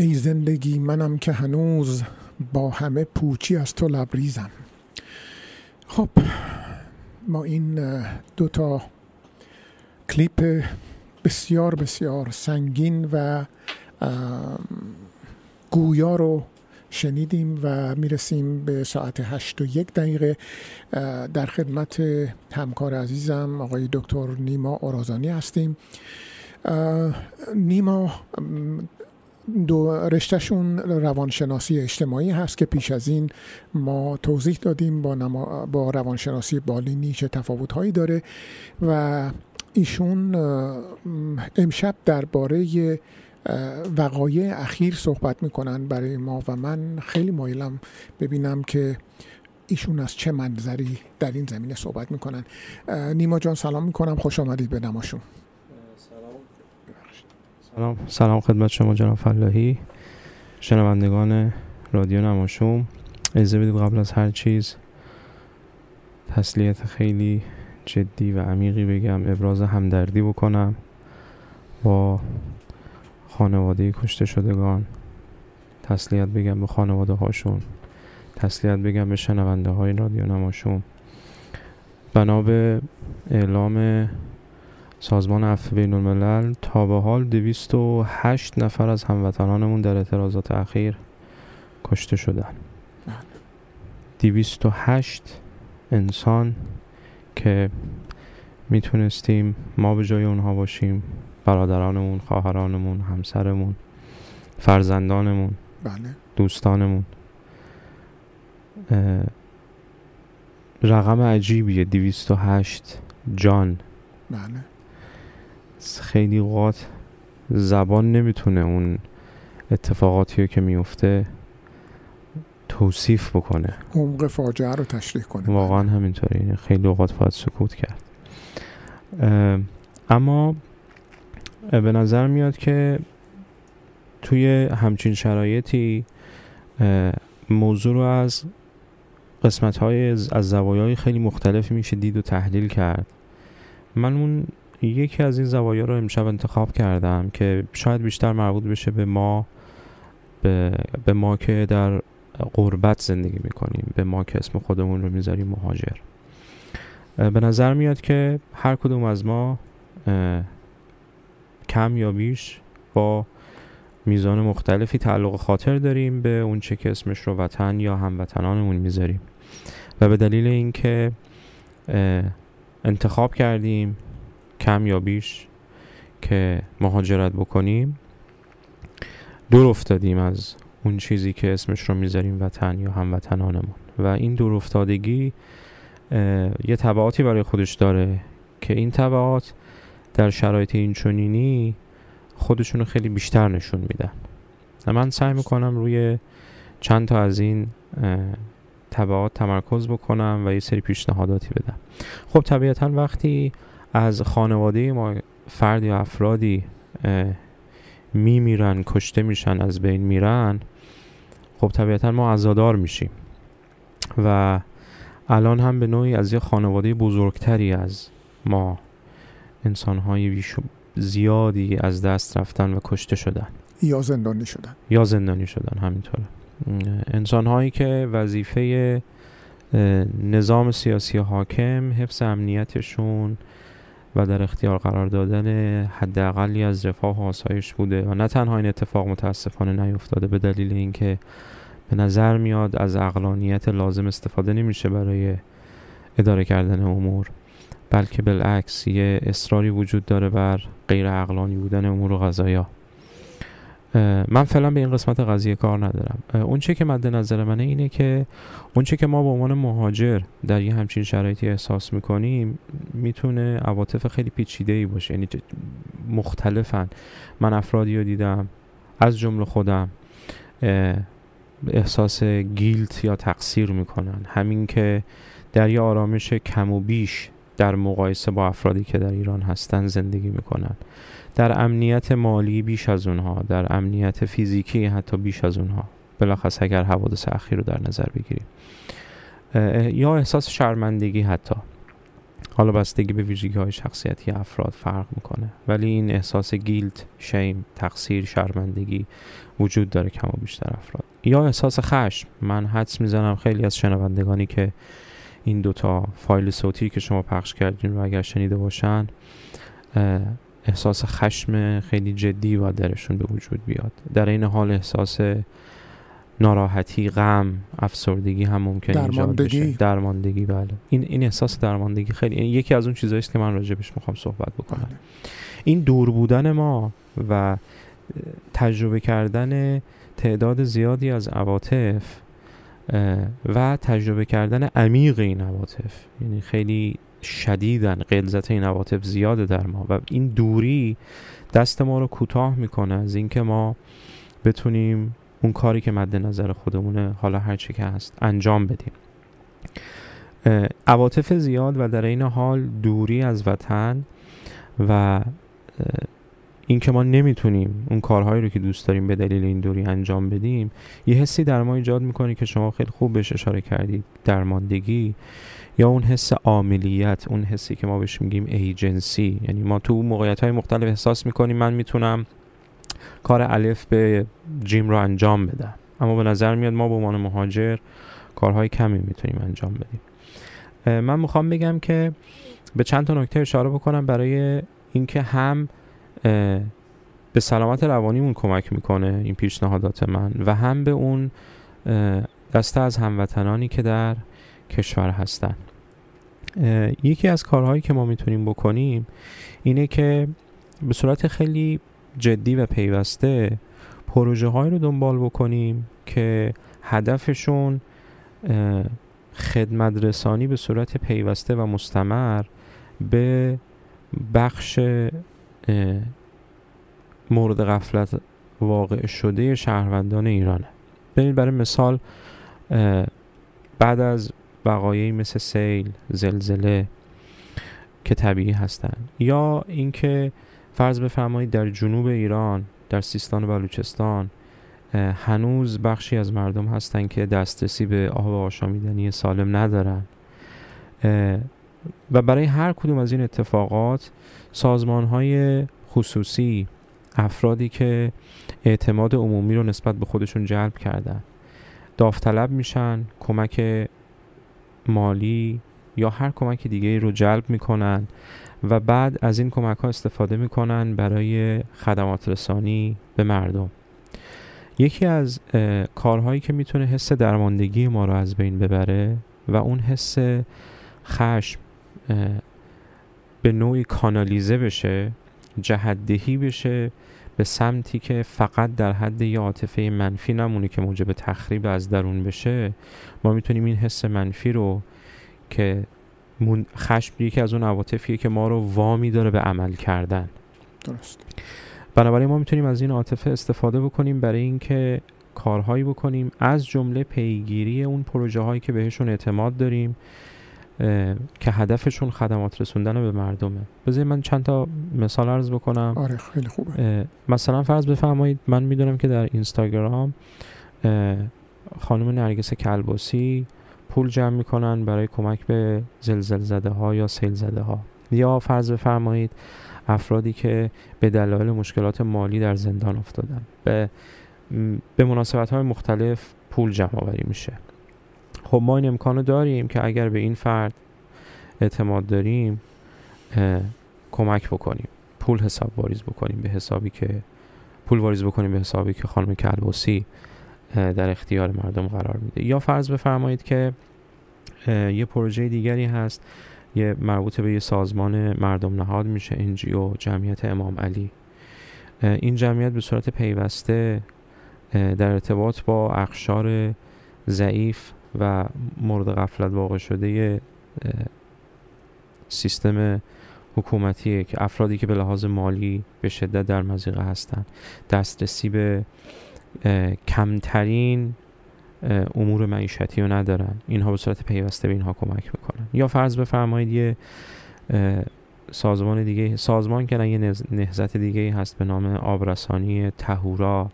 ای زندگی منم که هنوز با همه پوچی از تو لبریزم. خب ما این دو تا کلیپ بسیار بسیار سنگین و گویا رو شنیدیم و می‌رسیم به ساعت هشت و یک دقیقه. در خدمت همکار عزیزم آقای دکتر نیما اورازانی هستیم. نیما دو رشتهشون روانشناسی اجتماعی هست که پیش از این ما توضیح دادیم با, با روانشناسی بالینی چه تفاوت داره و ایشون امشب درباره وقایع اخیر صحبت می‌کنن برای ما و من. خیلی مایلم ببینم که ایشون از چه منظری در این زمینه صحبت می‌کنن. نیما جان سلام می‌کنم. خوش آمدید به نماشون. سلام. سلام خدمت شما جناب فلاحی. شنوندگان رادیو نماشوم. اجازه بدید قبل از هر چیز تسلیت خیلی جدی و عمیقی بگم ابراز همدردی بکنم با خانواده کشته شدگان. تسلیت بگم به خانواده هاشون. تسلیت بگم به شنونده های رادیو نماشون بنا به اعلام سازمان عفو بین الملل تا به حال 208 نفر از هموطنانمون در اعتراضات اخیر کشته شدن. 208 انسان که می‌تونستیم ما به جای اونها باشیم برادرانمون خواهرانمون همسرمون فرزندانمون بله. دوستانمون. رقم عجیبیه 208 جان. بله. خیلی اوقات زبان نمی‌تونه اون اتفاقاتی که میفته توصیف بکنه. عمق فاجعه رو تشریح کنه. واقعا همینطوری. خیلی اوقات باید سکوت کرد. اما به نظر میاد که توی همچین شرایطی موضوع رو از قسمت های از زوایای خیلی مختلفی میشه دید و تحلیل کرد. من اون یکی از این زوایا رو امشب انتخاب کردم که شاید بیشتر مربوط بشه به ما به, به ما که در قربت زندگی می‌کنیم به ما که اسم خودمون رو می‌ذاریم مهاجر. به نظر میاد که هر کدوم از ما کم یا بیش با میزان مختلفی تعلق خاطر داریم به اون چه که اسمش رو وطن یا هموطنانمون می‌ذاریم. و به دلیل اینکه انتخاب کردیم کم یا بیش که مهاجرت بکنیم. دور افتادیم از اون چیزی که اسمش رو می‌ذاریم وطن یا هموطنانمون. و این دور افتادگی یه طبعاتی برای خودش داره که این طبعات در شرایط اینچنینی خودشون رو خیلی بیشتر نشون میدن. من سعی می‌کنم روی چند تا از این طبعات تمرکز بکنم و یه سری پیشنهاداتی بدم. خب طبیعتا وقتی از خانواده ما فرد یا افرادی میمیرن کشته میشن از بین میرن خب طبیعتا ما عزادار میشیم. و الان هم به نوعی از یه خانواده بزرگتری از ما انسانهای زیادی از دست رفتن و کشته شدن. یا زندانی شدن. یا زندانی شدن همینطوره. انسان هایی که وظیفه نظام سیاسی حاکم حفظ امنیتشون و در اختیار قرار دادن حداقلی از رفاه و آسایش بوده و نه تنها این اتفاق متاسفانه نیفتاده به دلیل اینکه به نظر میاد از اقلانیت لازم استفاده نمیشه برای اداره کردن امور بلکه بالعکس یه اصراری وجود داره بر غیر اقلانی بودن امور و قضایا. من فعلا به این قسمت قضیه کار ندارم. اون چه که مد نظر منه اینه که اون چه که ما به عنوان مهاجر در یه همچین شرایطی احساس می‌کنیم می‌تونه عواطف خیلی پیچیده ای باشه. یعنی مختلفن. من افرادی رو دیدم از جمله خودم احساس گیلت یا تقصیر می‌کنن. همین که در یه آرامش کم و بیش در مقایسه با افرادی که در ایران هستن زندگی می‌کنن. در امنیت مالی بیش از اونها در امنیت فیزیکی حتی بیش از اونها. بلاخص اگر حوادث اخیر رو در نظر بگیریم. یا احساس شرمندگی حتی. حالا بستگی به ویژگی های شخصیتی افراد فرق می‌کنه. ولی این احساس گیلت شیم تقصیر شرمندگی وجود داره کم و بیشتر افراد. یا احساس خشم. من حدس می‌زنم خیلی از شنوندگانی که این دوتا فایل صوتی که شما پخش کردین رو اگر شنیده باشن احساس خشم خیلی جدی و درشون به وجود بیاد. در این حال احساس ناراحتی غم افسردگی هم ممکن ایجاد بشه. درماندگی بله. این این احساس درماندگی خیلی این یکی از اون چیزایی است که من راجبش می‌خوام صحبت بکنم. بله. این دور بودن ما و تجربه کردن تعداد زیادی از عواطف و تجربه کردن عمیق این عواطف یعنی خیلی شدیدن غلظت این عواطف زیاده در ما و این دوری دست ما رو کوتاه می‌کنه از اینکه ما بتونیم اون کاری که مد نظر خودمونه حالا هر چی که هست انجام بدیم. عواطف زیاد و در این حال دوری از وطن و اینکه ما نمی‌تونیم اون کارهایی رو که دوست داریم به دلیل این دوری انجام بدیم یه حسی در ما ایجاد می‌کنه که شما خیلی خوب بهش اشاره کردید درماندگی. یا اون حس عاملیت اون حسی که ما بهش میگیم ایجنسی یعنی ما تو موقعیت های مختلف احساس می‌کنیم من می‌تونم کار الف به جیم رو انجام بدم. اما به نظر میاد ما به عنوان مهاجر کارهای کمی می‌تونیم انجام بدیم. من می‌خوام بگم که به چند تا نکته اشاره بکنم برای اینکه هم به سلامت روانیمون کمک می‌کنه این پیشنهادات من و هم به اون دسته از هموطنانی که در کشور هستن. یکی از کارهایی که ما می‌تونیم بکنیم اینه که به صورت خیلی جدی و پیوسته پروژه های رو دنبال بکنیم که هدفشون خدمت رسانی به صورت پیوسته و مستمر به بخش مورد غفلت واقع شده شهروندان ایرانه. ببینید برای مثال بعد از وقایعی مثل سیل زلزله که طبیعی هستند. یا اینکه فرض بفرمایید در جنوب ایران در سیستان و بلوچستان هنوز بخشی از مردم هستند که دسترسی به آب آشامیدنی سالم ندارن. و برای هر کدوم از این اتفاقات سازمان های خصوصی افرادی که اعتماد عمومی رو نسبت به خودشون جلب کردن داوطلب میشن کمک مالی یا هر کمک دیگه رو جلب می‌کنن و بعد از این کمک ها استفاده می‌کنن برای خدمات رسانی به مردم. یکی از کارهایی که می‌تونه حس درماندگی ما رو از بین ببره و اون حس خشم به نوعی کانالیزه بشه جهدهی بشه به سمتی که فقط در حد یه عاطفه منفی نمونه که موجب تخریب از درون بشه ما می‌تونیم این حس منفی رو که خشم یکی از اون عواطفیه که ما رو وامی داره به عمل کردن. درست. بنابراین ما می‌تونیم از این عاطفه استفاده بکنیم برای اینکه کارهایی بکنیم. از جمله پیگیری اون پروژه هایی که بهشون اعتماد داریم. که هدفشون خدمات رسوندن به مردمه. بذارید من چند تا مثال عرض بکنم. آره خیلی خوبه. مثلا فرض بفرمایید من می‌دونم که در اینستاگرام خانم نرگس کلباسی پول جمع می‌کنن برای کمک به زلزل زده ها یا سیل زده ها یا فرض بفرمایید افرادی که به دلایل مشکلات مالی در زندان افتادن. به به مناسبت های مختلف پول جمع آوری میشه. خب ما این امکانو داریم که اگر به این فرد اعتماد داریم کمک بکنیم. پول حساب واریز بکنیم به حسابی که پول واریز بکنیم به حسابی که خانم کلباسی در اختیار مردم قرار میده. یا فرض بفرمایید که یه پروژه دیگری هست یه مربوط به یه سازمان مردم نهاد میشه انجیو جمعیت امام علی. این جمعیت به صورت پیوسته در ارتباط با اقشار ضعیف و مورد غفلت واقع شده سیستم حکومتیه که افرادی که به لحاظ مالی به شدت در مزیقه هستند دسترسی به کمترین امور معیشتی رو ندارن. اینها به صورت پیوسته به اینها کمک می‌کنن. یا فرض بفرمایید یه سازمان دیگه سازمان که یه نهزت دیگه هست به نام آبرسانی تهورا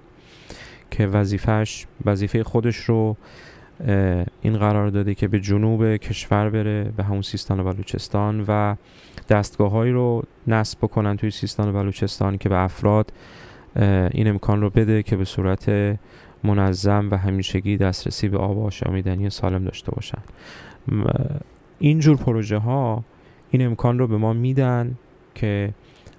که وظیفش وظیفه خودش رو این قرار داده که به جنوب کشور بره به همون سیستان و بلوچستان و دستگاه هایی رو نصب بکنن توی سیستان و بلوچستان که به افراد این امکان رو بده که به صورت منظم و همیشگی دسترسی به آب آشامیدنی سالم داشته باشن. اینجور پروژه ها این امکان رو به ما میدن که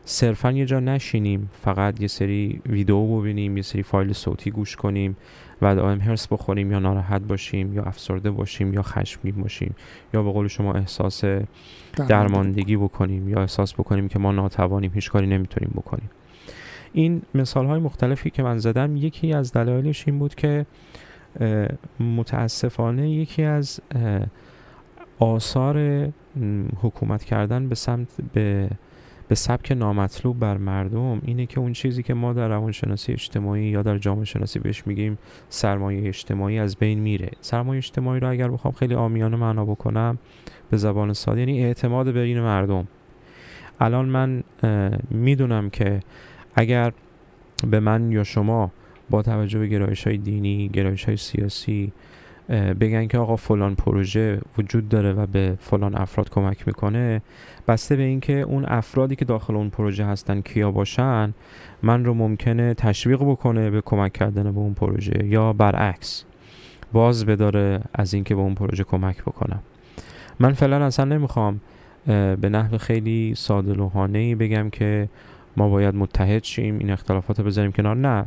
صرفا یه جا نشینیم فقط یه سری ویدیو ببینیم یه سری فایل صوتی گوش کنیم و دائم هرس بخوریم یا ناراحت باشیم یا افسرده باشیم یا خشمگین باشیم یا به قول شما احساس درماندگی. بکنیم یا احساس بکنیم که ما ناتوانیم هیچ کاری نمی‌تونیم بکنیم. این مثال های مختلفی که من زدم یکی از دلایلش این بود که متاسفانه یکی از آثار حکومت کردن به سمت به به سبک نامطلوب بر مردم اینه که اون چیزی که ما در روانشناسی اجتماعی یا در جامعه شناسی بهش میگیم سرمایه اجتماعی از بین میره. سرمایه اجتماعی رو اگر بخوام خیلی آمیانه معنا بکنم به زبان ساده یعنی اعتماد بین مردم. الان من می‌دونم که اگر به من یا شما با توجه به گرایش های دینی گرایش های سیاسی بگن که آقا فلان پروژه وجود داره و به فلان افراد کمک می‌کنه. بسته به اینکه اون افرادی که داخل اون پروژه هستن کیا باشن من رو ممکنه تشویق بکنه به کمک کردن به اون پروژه یا برعکس باز بداره از اینکه به اون پروژه کمک بکنم. من فعلا اصلا نمی‌خوام به نحو خیلی ساده بگم که ما باید متحد شیم این اختلافات رو بذاریم کنار. نه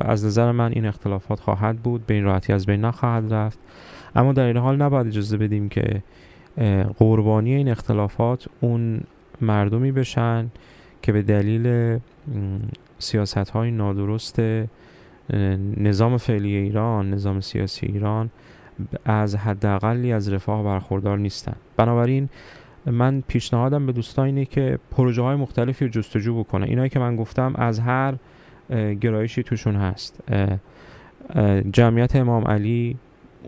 از نظر من این اختلافات خواهد بود به این راحتی از بین نخواهد رفت. اما در این حال نباید اجازه بدیم که قربانی این اختلافات اون مردمی بشن که به دلیل سیاست های نادرست نظام فعلی ایران نظام سیاسی ایران از حداقلی از رفاه برخوردار نیستن. بنابراین من پیشنهادم به دوستان اینه که پروژه های مختلفی رو جستجو بکنه. اینایی که من گفتم از هر گرایشی توشون هست. جمعیت امام علی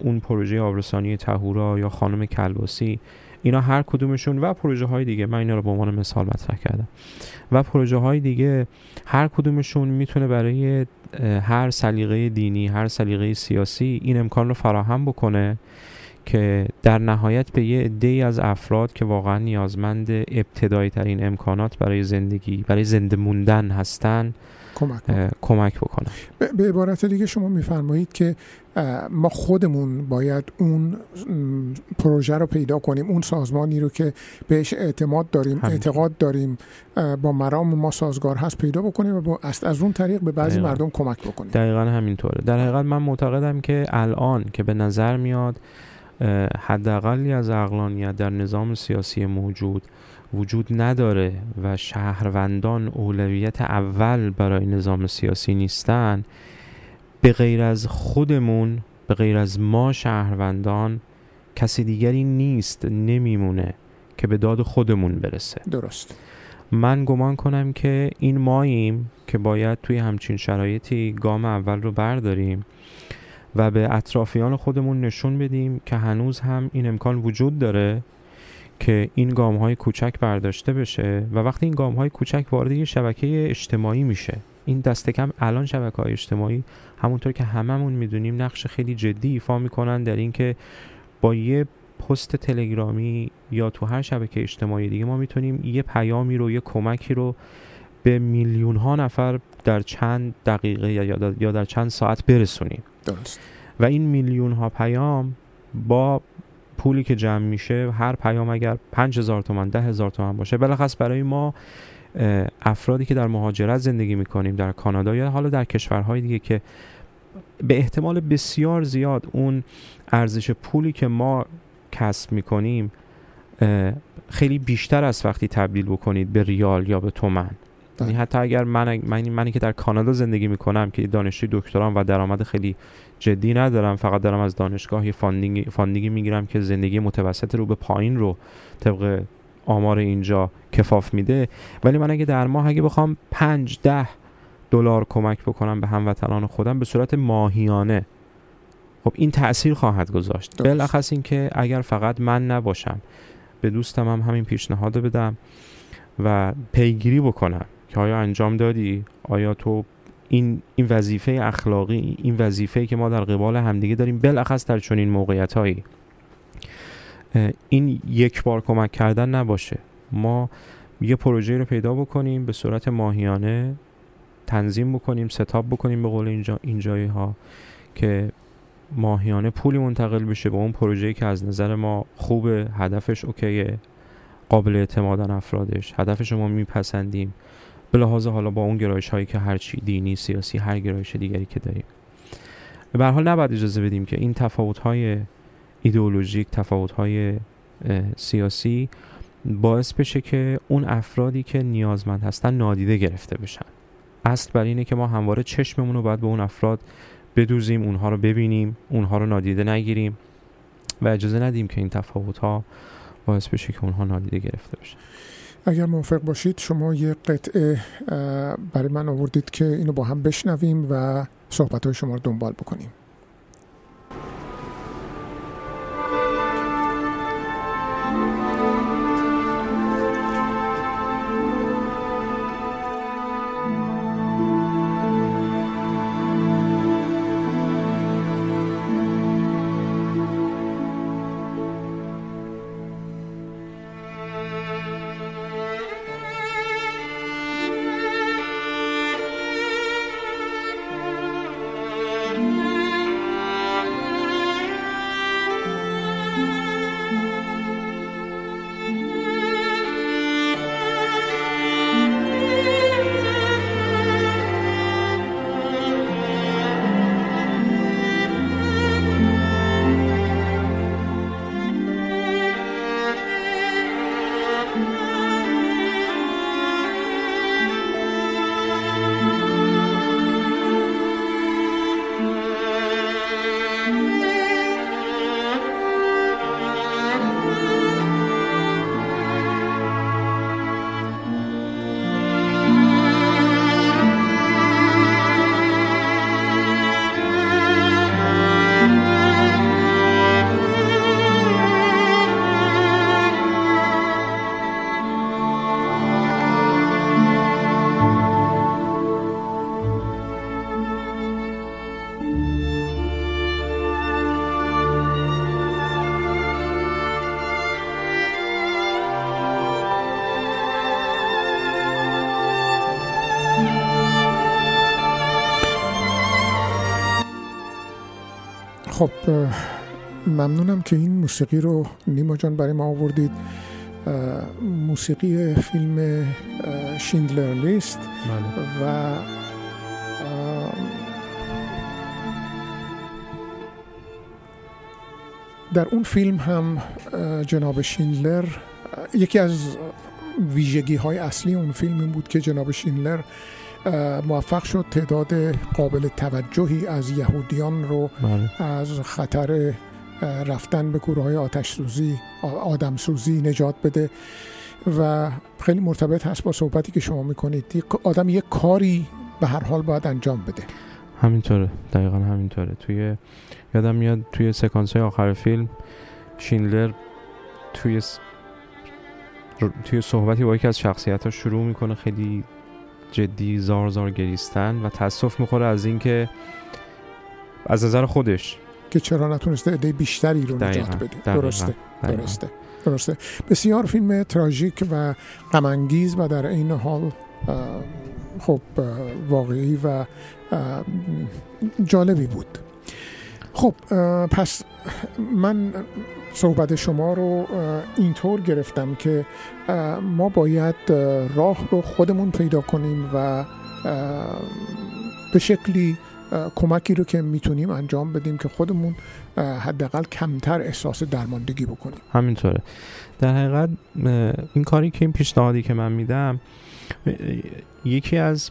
اون پروژه آبرسانی تهورا یا خانم کلباسی اینا هر کدومشون و پروژه های دیگه من اینا رو به عنوان مثال مطرح کردم. و پروژه های دیگه هر کدومشون می‌تونه برای هر سلیقه دینی هر سلیقه سیاسی این امکان رو فراهم بکنه که در نهایت به یه عده از افراد که واقعا نیازمند ابتدایی ترین امکانات برای زندگی برای زنده موندن هستن کمک, کمک بکنن. به عبارت دیگه شما میفرمایید که ما خودمون باید اون پروژه رو پیدا کنیم اون سازمانی رو که بهش اعتماد داریم اعتقاد داریم با مرام ما سازگار هست پیدا بکنیم و با از اون طریق به بعضی مردم کمک بکنیم. دقیقا همینطوره. در حقیقت من معتقدم که الان که به نظر میاد حداقلی از اقلانیت در نظام سیاسی موجود وجود نداره و شهروندان اولویت اول برای نظام سیاسی نیستن به غیر از خودمون به غیر از ما شهروندان کسی دیگری نیست نمیمونه که به داد خودمون برسه. درست. من گمان کنم که این ماییم که باید توی همچین شرایطی گام اول رو برداریم. و به اطرافیان خودمون نشون بدیم که هنوز هم این امکان وجود داره که این گام های کوچک برداشته بشه و وقتی این گام های کوچک وارد یه شبکه اجتماعی میشه این دست کم الان شبکه های اجتماعی همونطور که هممون می‌دونیم نقش خیلی جدی ایفا می‌کنن در اینکه با یه پست تلگرامی یا تو هر شبکه اجتماعی دیگه ما می‌تونیم یه پیامی رو یه کمکی رو به میلیون ها نفر در چند دقیقه یا در چند ساعت برسونیم. درست و این میلیون ها پیام با پولی که جمع میشه هر پیام اگر 5000 تومن ده هزار تومن باشه بلخص برای ما افرادی که در مهاجرت زندگی می‌کنیم در کانادا یا حالا در کشورهای دیگه که به احتمال بسیار زیاد اون ارزش پولی که ما کسب می‌کنیم خیلی بیشتر از وقتی تبدیل بکنید به ریال یا به تومن یعنی حتی اگر من من منی که در کانادا زندگی می‌کنم که دانشجوی دکترام و درآمد خیلی جدی ندارم فقط دارم از دانشگاه funding funding ی می‌گیرم که زندگی متوسط رو به پایین رو طبق آمار اینجا کفاف میده. ولی من اگه در ماه اگه بخوام 5 ده دلار کمک بکنم به هموطنان خودم به صورت ماهیانه خب این تاثیر خواهد گذاشت. بالاخص اینکه اگر فقط من نباشم به دوستم هم همین پیشنهاد بدم و پیگیری بکنم. که آیا انجام دادی؟ آیا تو این این وظیفه اخلاقی این وظیفه که ما در قبال همدیگه داریم بالاخص در چنین موقعیت هایی این یک بار کمک کردن نباشه. ما یه پروژه رو پیدا بکنیم به صورت ماهیانه تنظیم بکنیم ستاب بکنیم به قول اینجا اینجایی ها که ماهیانه پولی منتقل بشه به اون پروژه‌ای که از نظر ما خوبه هدفش اوکیه قابل اعتمادن افرادش. هدفش ما میپسندیم. به لحاظ حالا با اون گرایش هایی که هرچی دینی سیاسی هر گرایش دیگری که داریم. به حال نباید اجازه بدیم که این تفاوت های ایدئولوژیک تفاوت های سیاسی باعث بشه که اون افرادی که نیازمند هستن نادیده گرفته بشن. اصل بر اینه که ما همواره چشممون رو باید به اون افراد بدوزیم اونها رو ببینیم اونها رو نادیده نگیریم و اجازه ندیم که این تفاوت ها باعث بشه که اونها نادیده گرفته بشن. اگر موافق باشید شما یه قطعه برای من آوردید که اینو با هم بشنویم و صحبت های شما رو دنبال بکنیم. خب ممنونم که این موسیقی رو نیما جان برای ما آوردید موسیقی فیلم شیندلر لیست بله. و در اون فیلم هم جناب شیندلر یکی از ویژگی های اصلی اون فیلم این بود که جناب شیندلر موفق شد تعداد قابل توجهی از یهودیان رو بله. از خطر رفتن به کوره های آتش سوزی آدم سوزی نجات بده. و خیلی مرتبط هست با صحبتی که شما می‌کنید. آدم یک کاری به هر حال باید انجام بده. همینطوره. دقیقا همینطوره. توی یادم میاد توی سکانس های آخر فیلم شینلر توی توی صحبتی با یکی از شخصیت ها شروع می‌کنه خیلی جدی زار زار گریستن و تاسف می‌خوره از اینکه از نظر خودش که چرا نتونسته عده بیشتری رو نجات بده. درسته درسته درسته. بسیار فیلم تراژیک و غم و در این حال خب واقعی و جالبی بود. خب پس من صحبت شما رو اینطور گرفتم که ما باید راه رو خودمون پیدا کنیم و به شکلی کمکی رو که می‌تونیم انجام بدیم که خودمون حداقل کمتر احساس درماندگی بکنیم. همینطوره. در حقیقت این کاری که این پیشنهادی که من میدم یکی از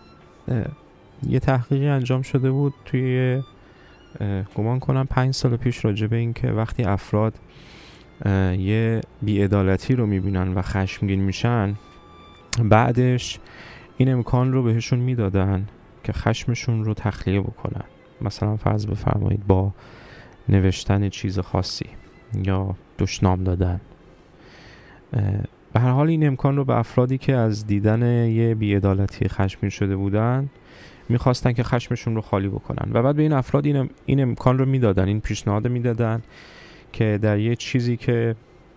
یه تحقیقی انجام شده بود توی گمان کنم پنج سال پیش راجع به این که وقتی افراد یه بیعدالتی رو می‌بینن و خشمگین میشن. بعدش این امکان رو بهشون می‌دادن که خشمشون رو تخلیه بکنن. مثلا فرض بفرمایید با نوشتن چیز خاصی یا دشنام دادن. به هر حال این امکان رو به افرادی که از دیدن یه بیعدالتی خشمگین شده بودن می‌خواستن که خشمشون رو خالی بکنن. و بعد به این افراد این, این امکان رو می‌دادن این پیشنهاد می‌دادن که در یه چیزی که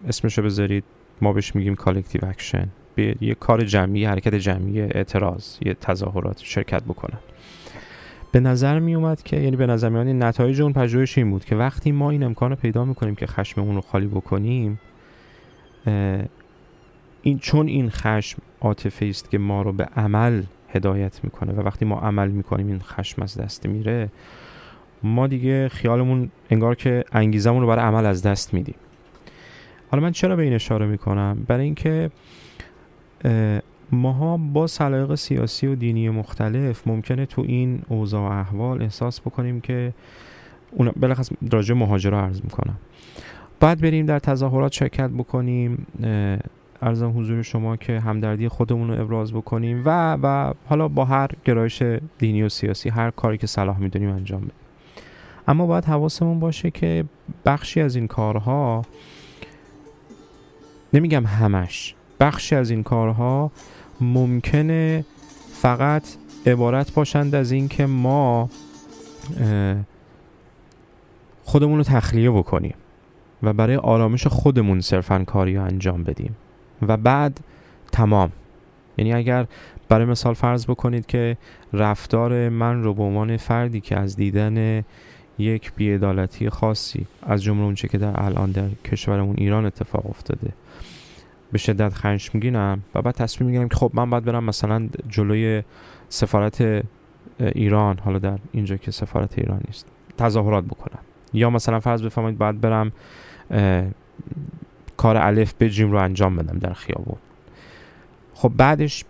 اسمشو بذارید ما بهش میگیم collective action به یه کار جمعی حرکت جمعی اعتراض یه تظاهرات شرکت بکنن. به نظر می اومد که یعنی به نظر می نتایج اون پژوهش این بود که وقتی ما این امکان رو پیدا می‌کنیم که خشممون رو خالی بکنیم این چون این خشم عاطفه است که ما رو به عمل هدایت می‌کنه و وقتی ما عمل می‌کنیم این خشم از دست میره ما دیگه خیالمون انگار که انگیزمون رو برای عمل از دست میدیم. حالا من چرا به این اشاره می‌کنم؟ برای اینکه ماها با سلایق سیاسی و دینی مختلف ممکنه تو این اوضاع و احوال احساس بکنیم که اون بلخص راجع مهاجرا عرض می‌کنم. بعد بریم در تظاهرات شرکت بکنیم. ارزم حضور شما که همدردی خودمون رو ابراز بکنیم و و حالا با هر گرایش دینی و سیاسی هر کاری که صلاح می‌دونیم انجام بدیم. اما باید حواسمون باشه که بخشی از این کارها نمیگم همش بخشی از این کارها ممکنه فقط عبارت باشند از اینکه ما خودمون رو تخلیه بکنیم و برای آرامش خودمون صرفا کاری رو انجام بدیم و بعد تمام. یعنی اگر برای مثال فرض بکنید که رفتار من رو به عنوان فردی که از دیدن یک بیعدالتی خاصی از جمله اونچه که در الان در کشورمون ایران اتفاق افتاده. به شدت خشمگینم و بعد تصمیم می‌گیرم که خب من باید برم مثلا جلوی سفارت ایران حالا در اینجا که سفارت ایران نیست تظاهرات بکنم. یا مثلا فرض بفرمایید باید برم کار الف بجیم رو انجام بدم در خیابون. خب بعدش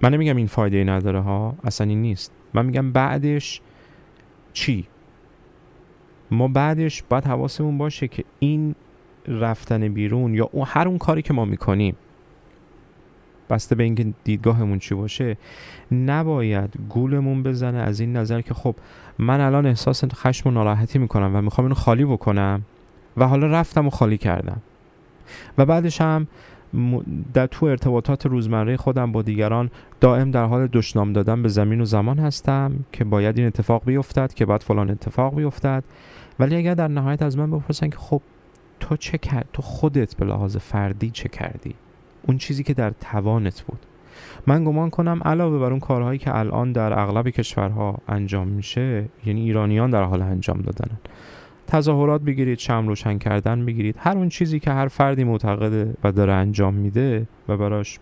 من نمیگم این فایده نداره ها اصلا این نیست. من میگم بعدش چی؟ ما بعدش باید حواسمون باشه که این رفتن بیرون یا اون هر اون کاری که ما می‌کنیم بسته به اینکه دیدگاهمون چی باشه نباید گولمون بزنه از این نظر که خب من الان احساس خشم و ناراحتی می‌کنم و می‌خوام اینو خالی بکنم و حالا رفتم و خالی کردم. و بعدش هم در تو ارتباطات روزمره خودم با دیگران دائم در حال دشنام دادن به زمین و زمان هستم که باید این اتفاق بیفتد که بعد فلان اتفاق بیفتد. ولی اگر در نهایت از من بپرسن که خب تو چه کرد تو خودت به لحاظ فردی چه کردی؟ اون چیزی که در توانت بود. من گمان کنم علاوه بر اون کارهایی که الان در اغلب کشورها انجام میشه یعنی ایرانیان در حال انجام دادن تظاهرات بگیرید شم روشن کردن بگیرید. هر اون چیزی که هر فردی معتقده و داره انجام میده و براش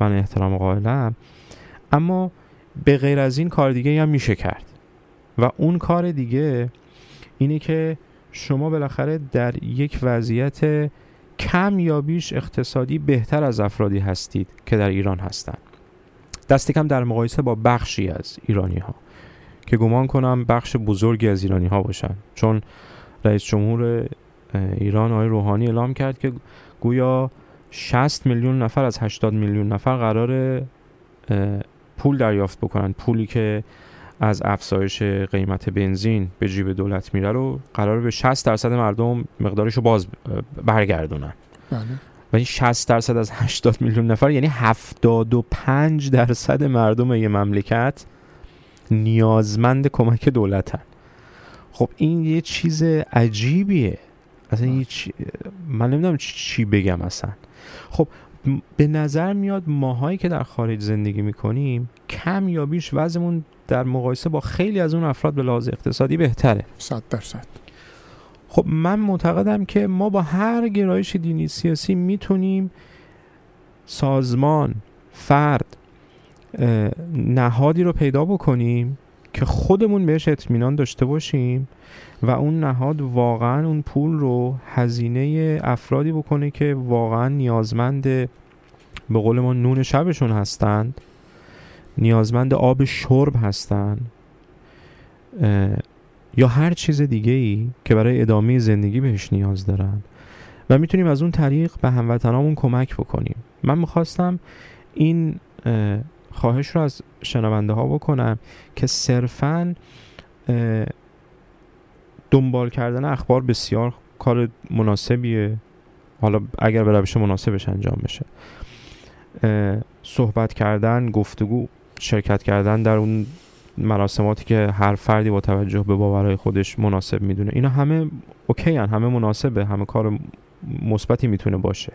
من احترام قائلم. اما به غیر از این کار دیگه هم میشه کرد. و اون کار دیگه اینه که شما بالاخره در یک وضعیت کم یا بیش اقتصادی بهتر از افرادی هستید که در ایران هستند دست کم در مقایسه با بخشی از ایرانی ها که گمان کنم بخش بزرگی از ایرانی ها باشن. چون رئیس جمهور ایران آقای روحانی اعلام کرد که گویا 60 میلیون نفر از 80 میلیون نفر قرار پول دریافت بکنن. پولی که از افزایش قیمت بنزین به جیب دولت میره رو قرار به 60 درصد مردم مقدارش رو باز برگردونن. بله. و این 60 درصد از 80 میلیون نفر یعنی 75 درصد مردم یه مملکت نیازمند کمک دولتن. خب این یه چیز عجیبیه. اصلا یه چی... من نمی‌دونم چی بگم اصلا. خب به نظر میاد ماهایی که در خارج زندگی می‌کنیم کم یا بیش وضعمون در مقایسه با خیلی از اون افراد به لحاظ اقتصادی بهتره. صد درصد. خب من معتقدم که ما با هر گرایش دینی سیاسی می‌تونیم سازمان فرد نهادی رو پیدا بکنیم که خودمون بهش اطمینان داشته باشیم و اون نهاد واقعا اون پول رو هزینه افرادی بکنه که واقعا نیازمند به قول ما نون شبشون هستند نیازمند آب شرب هستند یا هر چیز دیگه ای که برای ادامه زندگی بهش نیاز دارن و می‌تونیم از اون طریق به هموطنامون کمک بکنیم. من می‌خواستم این خواهش رو از شنونده ها بکنم که صرفا دنبال کردن اخبار بسیار کار مناسبیه. حالا اگر به روش مناسبش انجام بشه. صحبت کردن گفتگو شرکت کردن در اون مراسماتی که هر فردی با توجه به باورهای خودش مناسب می‌دونه. اینا همه اوکی هن. همه مناسبه همه کار مثبتی می‌تونه باشه.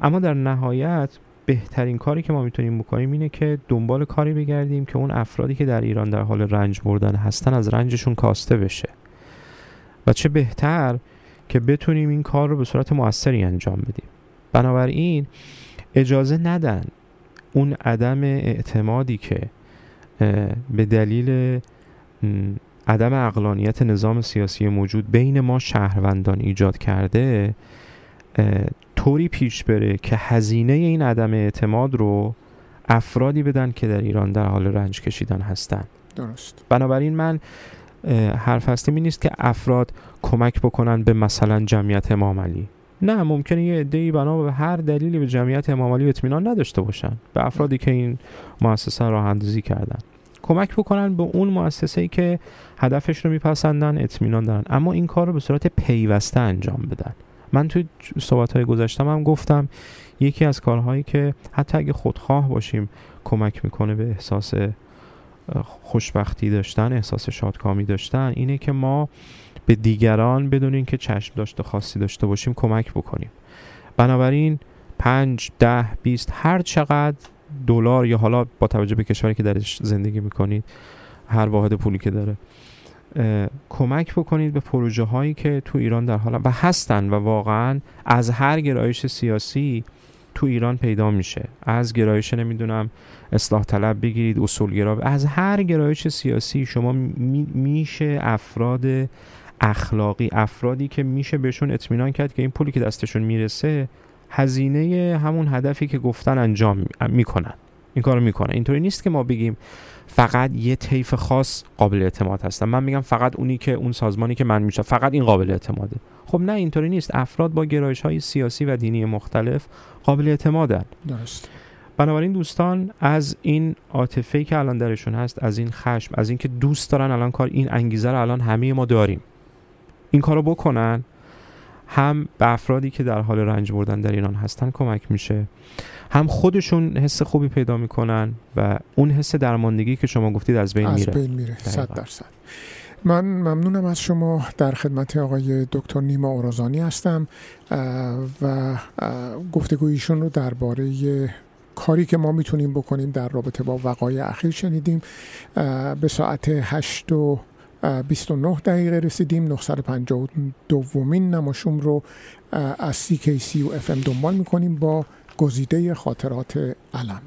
اما در نهایت بهترین کاری که ما می‌تونیم بکنیم اینه که دنبال کاری بگردیم که اون افرادی که در ایران در حال رنج بردن هستن از رنجشون کاسته بشه. و چه بهتر که بتونیم این کار رو به صورت موثری انجام بدیم. بنابراین اجازه ندن اون عدم اعتمادی که به دلیل عدم اقلانیت نظام سیاسی موجود بین ما شهروندان ایجاد کرده طوری پیش بره که هزینه این عدم اعتماد رو افرادی بدن که در ایران در حال رنج کشیدن هستن. درست. بنابراین من حرف هستیم این نیست که افراد کمک بکنن به مثلا جمعیت امام علی. نه ممکنه یه عده‌ای بنا به هر دلیلی به جمعیت امام علی اطمینان نداشته باشن به افرادی که این مؤسسه راه اندازی کردن. کمک بکنن به اون مؤسسه‌ای که هدفش رو میپسندن اطمینان دارن. اما این کار رو به صورت پیوسته انجام بدن. من توی صحبت های گذشتم هم گفتم یکی از کارهایی که حتی اگه خودخواه باشیم کمک می‌کنه به احساس خوشبختی داشتن احساس شادکامی داشتن اینه که ما به دیگران بدون اینکه چشم داشته خاصی داشته باشیم کمک بکنیم. بنابراین پنج ده بیست هر چقدر دلار یا حالا با توجه به کشوری که درش زندگی می‌کنید هر واحد پولی که داره. کمک بکنید به پروژه هایی که تو ایران در حال و هستن و واقعا از هر گرایش سیاسی تو ایران پیدا میشه. از گرایش نمی‌دونم اصلاح طلب بگیرید اصولگرا از هر گرایش سیاسی شما میشه افراد اخلاقی افرادی که میشه بهشون اطمینان کرد که این پولی که دستشون می‌رسه هزینه همون هدفی که گفتن انجام می‌کنن. این کارو می‌کنه اینطوری نیست که ما بگیم فقط یه طیف خاص قابل اعتماد هستن. من میگم فقط اونی که اون سازمانی که من میشه فقط این قابل اعتماده. خب نه اینطوری نیست. افراد با گرایش های سیاسی و دینی مختلف قابل اعتمادن. درست. بنابراین دوستان از این عاطفه که الان درشون هست از این خشم از اینکه دوست دارن الان کار این انگیزه رو الان همه ما داریم. این کارو بکنن. هم به افرادی که در حال رنج بردن در ایران هستن کمک میشه هم خودشون حس خوبی پیدا می‌کنن و اون حس درماندگی که شما گفتید از بین میره. از بین میره صد درصد. من ممنونم از شما. در خدمت آقای دکتر نیما اورازانی هستم و گفتگویشون رو درباره کاری که ما می‌تونیم بکنیم در رابطه با وقایع اخیر شنیدیم. به ساعت 8 و 29 دقیقه رسیدیم. 952 دومین نماشوم رو از CKC و FM دنبال می‌کنیم با گزیده خاطرات علم.